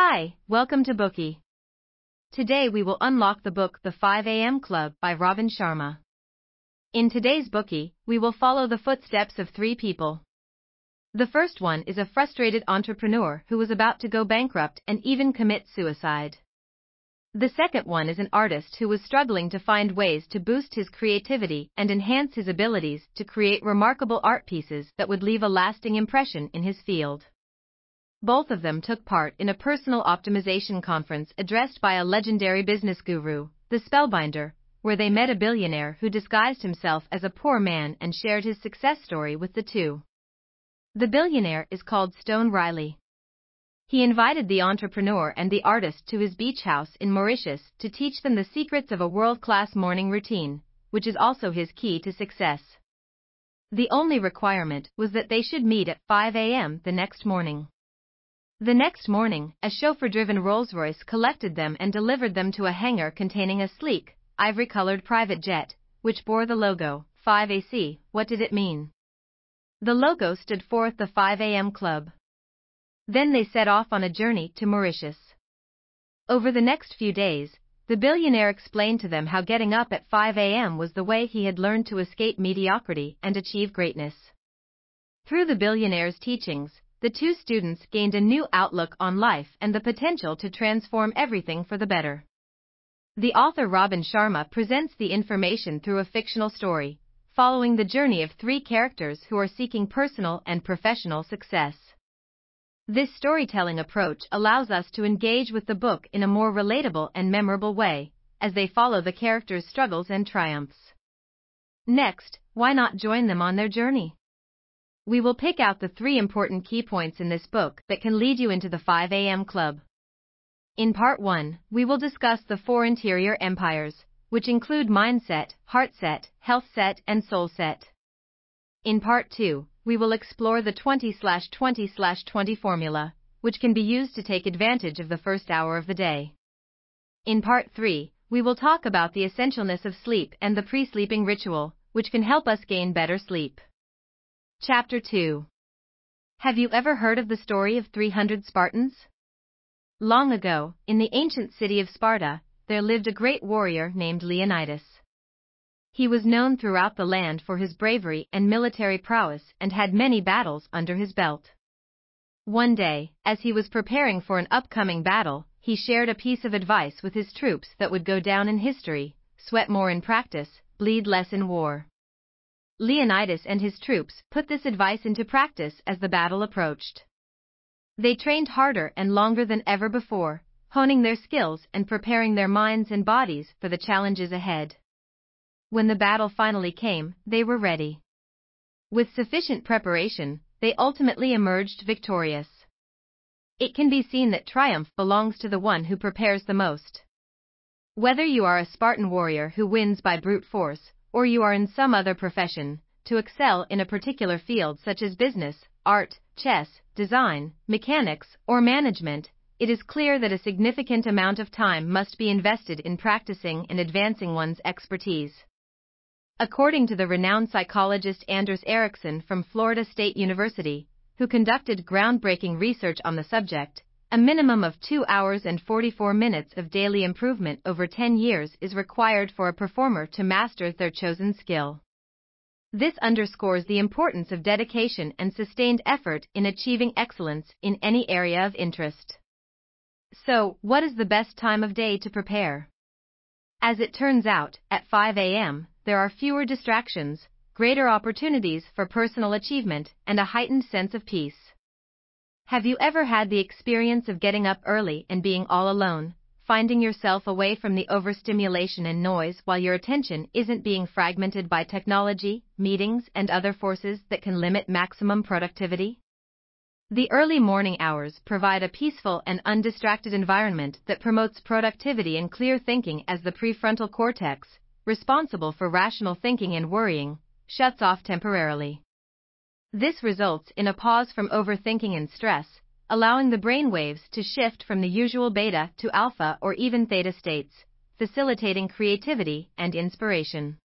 Hi, welcome to Bookey. Today we will unlock the book The 5 a.m. Club by Robin Sharma. In today's Bookey, we will follow the footsteps of three people. The first one is a frustrated entrepreneur who was about to go bankrupt and even commit suicide. The second one is an artist who was struggling to find ways to boost his creativity and enhance his abilities to create remarkable art pieces that would leave a lasting impression in his field. Both of them took part in a personal optimization conference addressed by a legendary business guru, the Spellbinder, where they met a billionaire who disguised himself as a poor man and shared his success story with the two. The billionaire is called Stone Riley. He invited the entrepreneur and the artist to his beach house in Mauritius to teach them the secrets of a world class morning routine, which is also his key to success. The only requirement was that they should meet at 5 a.m. the next morning. The next morning, a chauffeur-driven Rolls-Royce collected them and delivered them to a hangar containing a sleek, ivory-colored private jet, which bore the logo, 5AC. What did it mean? The logo stood for the 5 a.m. Club. Then they set off on a journey to Mauritius. Over the next few days, the billionaire explained to them how getting up at 5 a.m. was the way he had learned to escape mediocrity and achieve greatness. Through the billionaire's teachings, the two students gained a new outlook on life and the potential to transform everything for the better. The author Robin Sharma presents the information through a fictional story, following the journey of three characters who are seeking personal and professional success. This storytelling approach allows us to engage with the book in a more relatable and memorable way, as they follow the characters' struggles and triumphs. Next, why not join them on their journey? We will pick out the three important key points in this book that can lead you into the 5 a.m. club. In part 1, we will discuss the four interior empires, which include mindset, heartset, healthset, and soulset. In part 2, we will explore the 20 20 20 formula, which can be used to take advantage of the first hour of the day. In part 3, we will talk about the essentialness of sleep and the pre sleeping ritual, which can help us gain better sleep. Chapter 2 Have you ever heard of the story of 300 Spartans? Long ago, in the ancient city of Sparta, there lived a great warrior named Leonidas. He was known throughout the land for his bravery and military prowess and had many battles under his belt. One day, as he was preparing for an upcoming battle, he shared a piece of advice with his troops that would go down in history sweat more in practice, bleed less in war. Leonidas and his troops put this advice into practice as the battle approached. They trained harder and longer than ever before, honing their skills and preparing their minds and bodies for the challenges ahead. When the battle finally came, they were ready. With sufficient preparation, they ultimately emerged victorious. It can be seen that triumph belongs to the one who prepares the most. Whether you are a Spartan warrior who wins by brute force, or you are in some other profession, to excel in a particular field such as business, art, chess, design, mechanics, or management, it is clear that a significant amount of time must be invested in practicing and advancing one's expertise. According to the renowned psychologist Anders Ericsson from Florida State University, who conducted groundbreaking research on the subject, a minimum of 2 hours and 44 minutes of daily improvement over 10 years is required for a performer to master their chosen skill. This underscores the importance of dedication and sustained effort in achieving excellence in any area of interest. So, what is the best time of day to prepare? As it turns out, at 5 a.m., there are fewer distractions, greater opportunities for personal achievement, and a heightened sense of peace. Have you ever had the experience of getting up early and being all alone, finding yourself away from the overstimulation and noise while your attention isn't being fragmented by technology, meetings, and other forces that can limit maximum productivity? The early morning hours provide a peaceful and undistracted environment that promotes productivity and clear thinking as the prefrontal cortex, responsible for rational thinking and worrying, shuts off temporarily. This results in a pause from overthinking and stress, allowing the brain waves to shift from the usual beta to alpha or even theta states, facilitating creativity and inspiration.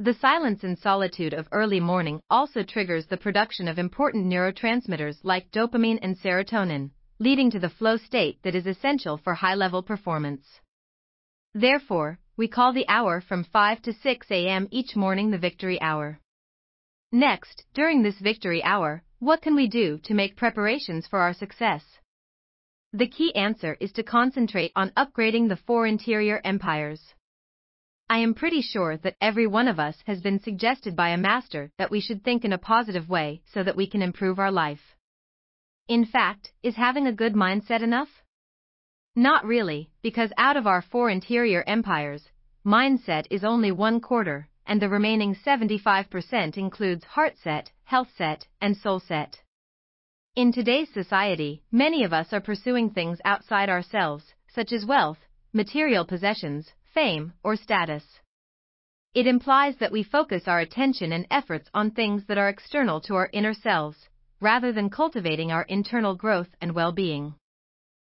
The silence and solitude of early morning also triggers the production of important neurotransmitters like dopamine and serotonin, leading to the flow state that is essential for high-level performance. Therefore, we call the hour from 5 to 6 a.m. each morning the victory hour. Next, during this victory hour, what can we do to make preparations for our success? The key answer is to concentrate on upgrading the four interior empires. I am pretty sure that every one of us has been suggested by a master that we should think in a positive way so that we can improve our life. In fact, is having a good mindset enough? Not really, because out of our four interior empires, mindset is only one quarter, and the remaining 75% includes heart set, health set, and soul set. In today's society, many of us are pursuing things outside ourselves, such as wealth, material possessions, fame, or status. It implies that we focus our attention and efforts on things that are external to our inner selves, rather than cultivating our internal growth and well being.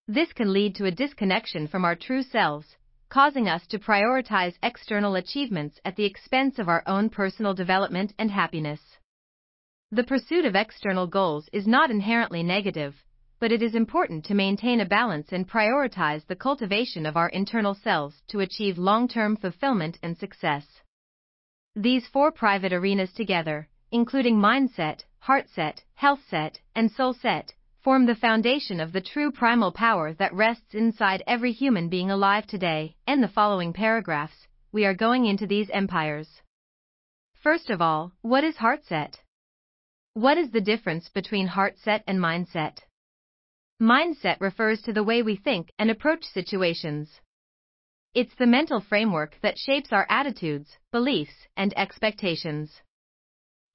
This can lead to a disconnection from our true selves, causing us to prioritize external achievements at the expense of our own personal development and happiness. The pursuit of external goals is not inherently negative, but it is important to maintain a balance and prioritize the cultivation of our internal selves to achieve long term fulfillment and success. These four private arenas together, including mindset, heartset, healthset, and soul set, form the foundation of the true primal power that rests inside every human being alive today. In the following paragraphs, we are going into these empires. First of all, what is heart set? What is the difference between heart set and mindset? Mindset refers to the way we think and approach situations. It's the mental framework that shapes our attitudes, beliefs, and expectations.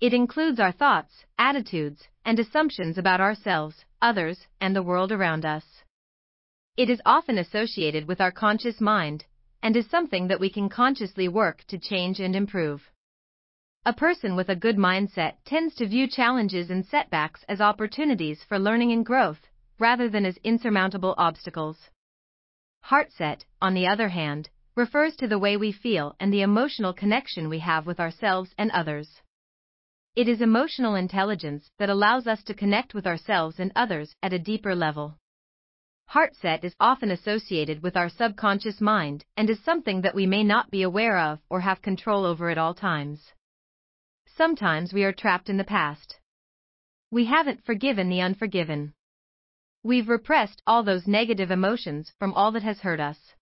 It includes our thoughts, attitudes, and assumptions about ourselves, others, and the world around us. It is often associated with our conscious mind and is something that we can consciously work to change and improve. A person with a good mindset tends to view challenges and setbacks as opportunities for learning and growth, rather than as insurmountable obstacles. Heartset, on the other hand, refers to the way we feel and the emotional connection we have with ourselves and others. It is emotional intelligence that allows us to connect with ourselves and others at a deeper level. Heartset is often associated with our subconscious mind and is something that we may not be aware of or have control over at all times. Sometimes we are trapped in the past. We haven't forgiven the unforgiven. We've repressed all those negative emotions from all that has hurt us.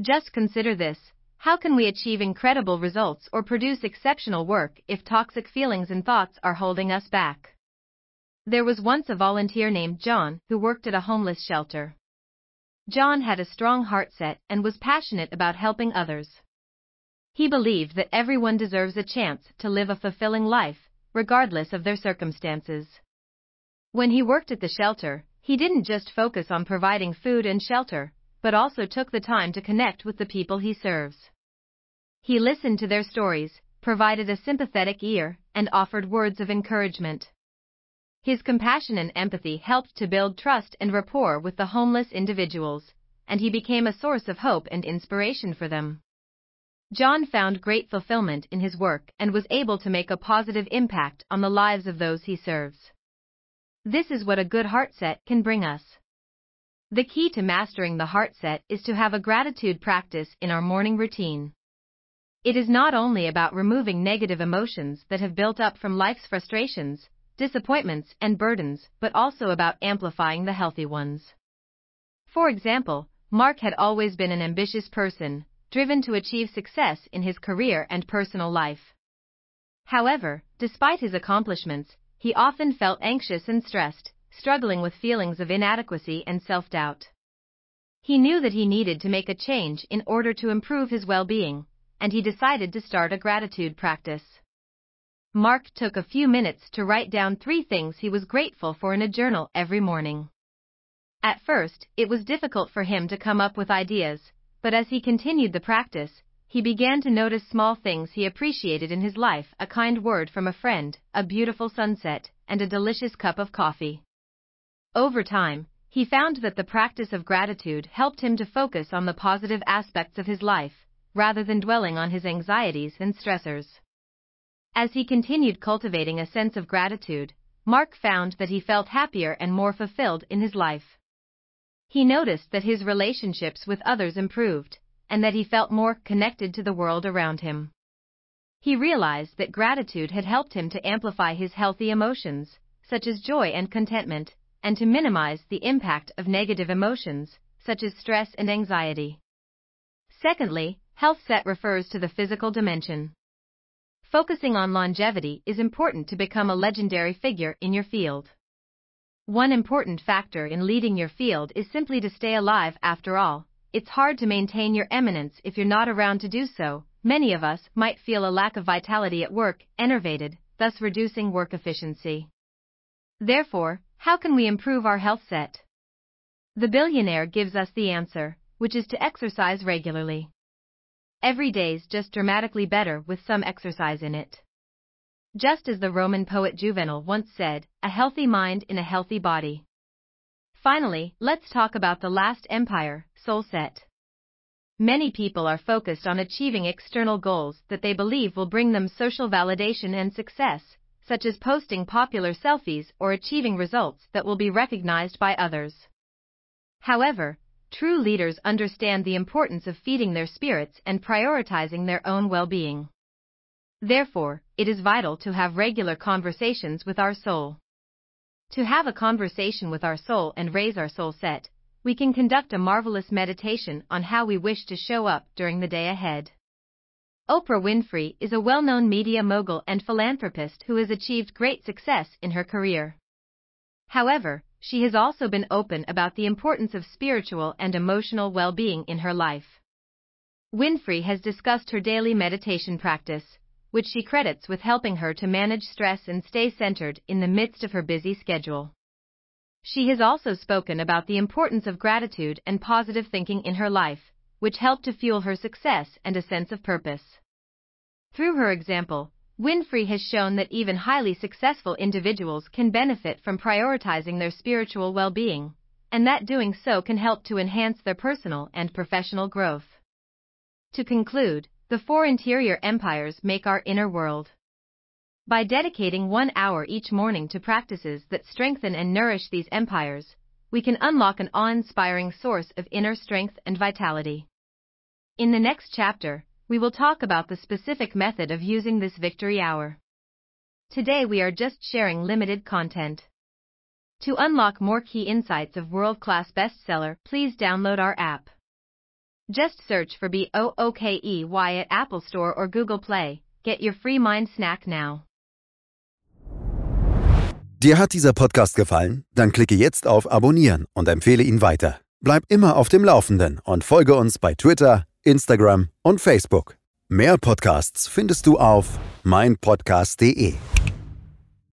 Just consider this how can we achieve incredible results or produce exceptional work if toxic feelings and thoughts are holding us back? There was once a volunteer named John who worked at a homeless shelter. John had a strong heart set and was passionate about helping others. He believed that everyone deserves a chance to live a fulfilling life, regardless of their circumstances. When he worked at the shelter, he didn't just focus on providing food and shelter, but also took the time to connect with the people he serves. He listened to their stories, provided a sympathetic ear, and offered words of encouragement. His compassion and empathy helped to build trust and rapport with the homeless individuals, and he became a source of hope and inspiration for them. John found great fulfillment in his work and was able to make a positive impact on the lives of those he serves. This is what a good heart set can bring us. The key to mastering the heart set is to have a gratitude practice in our morning routine. It is not only about removing negative emotions that have built up from life's frustrations, disappointments, and burdens, but also about amplifying the healthy ones. For example, Mark had always been an ambitious person, driven to achieve success in his career and personal life. However, despite his accomplishments, he often felt anxious and stressed, struggling with feelings of inadequacy and self doubt. He knew that he needed to make a change in order to improve his well being, and he decided to start a gratitude practice. Mark took a few minutes to write down three things he was grateful for in a journal every morning. At first, it was difficult for him to come up with ideas, but as he continued the practice, he began to notice small things he appreciated in his life a kind word from a friend, a beautiful sunset, and a delicious cup of coffee. Over time, he found that the practice of gratitude helped him to focus on the positive aspects of his life, rather than dwelling on his anxieties and stressors. As he continued cultivating a sense of gratitude, Mark found that he felt happier and more fulfilled in his life. He noticed that his relationships with others improved, and that he felt more connected to the world around him. He realized that gratitude had helped him to amplify his healthy emotions, such as joy and contentment, and to minimize the impact of negative emotions, such as stress and anxiety. Secondly, health set refers to the physical dimension. Focusing on longevity is important to become a legendary figure in your field. One important factor in leading your field is simply to stay alive after all. It's hard to maintain your eminence if you're not around to do so. Many of us might feel a lack of vitality at work, enervated, thus reducing work efficiency. Therefore, how can we improve our health set? The billionaire gives us the answer, which is to exercise regularly. Every day's just dramatically better with some exercise in it. Just as the Roman poet Juvenal once said, a healthy mind in a healthy body. Finally, let's talk about the last empire, soul set. Many people are focused on achieving external goals that they believe will bring them social validation and success, such as posting popular selfies or achieving results that will be recognized by others. However, true leaders understand the importance of feeding their spirits and prioritizing their own well being. Therefore, it is vital to have regular conversations with our soul. To have a conversation with our soul and raise our soul set, we can conduct a marvelous meditation on how we wish to show up during the day ahead. Oprah Winfrey is a well-known media mogul and philanthropist who has achieved great success in her career. However, she has also been open about the importance of spiritual and emotional well-being in her life. Winfrey has discussed her daily meditation practice, which she credits with helping her to manage stress and stay centered in the midst of her busy schedule. She has also spoken about the importance of gratitude and positive thinking in her life, which helped to fuel her success and a sense of purpose. Through her example, Winfrey has shown that even highly successful individuals can benefit from prioritizing their spiritual well being, and that doing so can help to enhance their personal and professional growth. To conclude, the four interior empires make our inner world. By dedicating one hour each morning to practices that strengthen and nourish these empires, we can unlock an awe inspiring source of inner strength and vitality. In the next chapter, we will talk about the specific method of using this victory hour. Today we are just sharing limited content. To unlock more key insights of world class bestseller, please download our app. Just search for BOOKEY at Apple Store or Google Play. Get your free mind snack now. Dir hat dieser Podcast gefallen? Dann klicke jetzt auf Abonnieren und empfehle ihn weiter. Bleib immer auf dem Laufenden und folge uns bei Twitter, Instagram und Facebook. Mehr Podcasts findest du auf meinpodcast.de.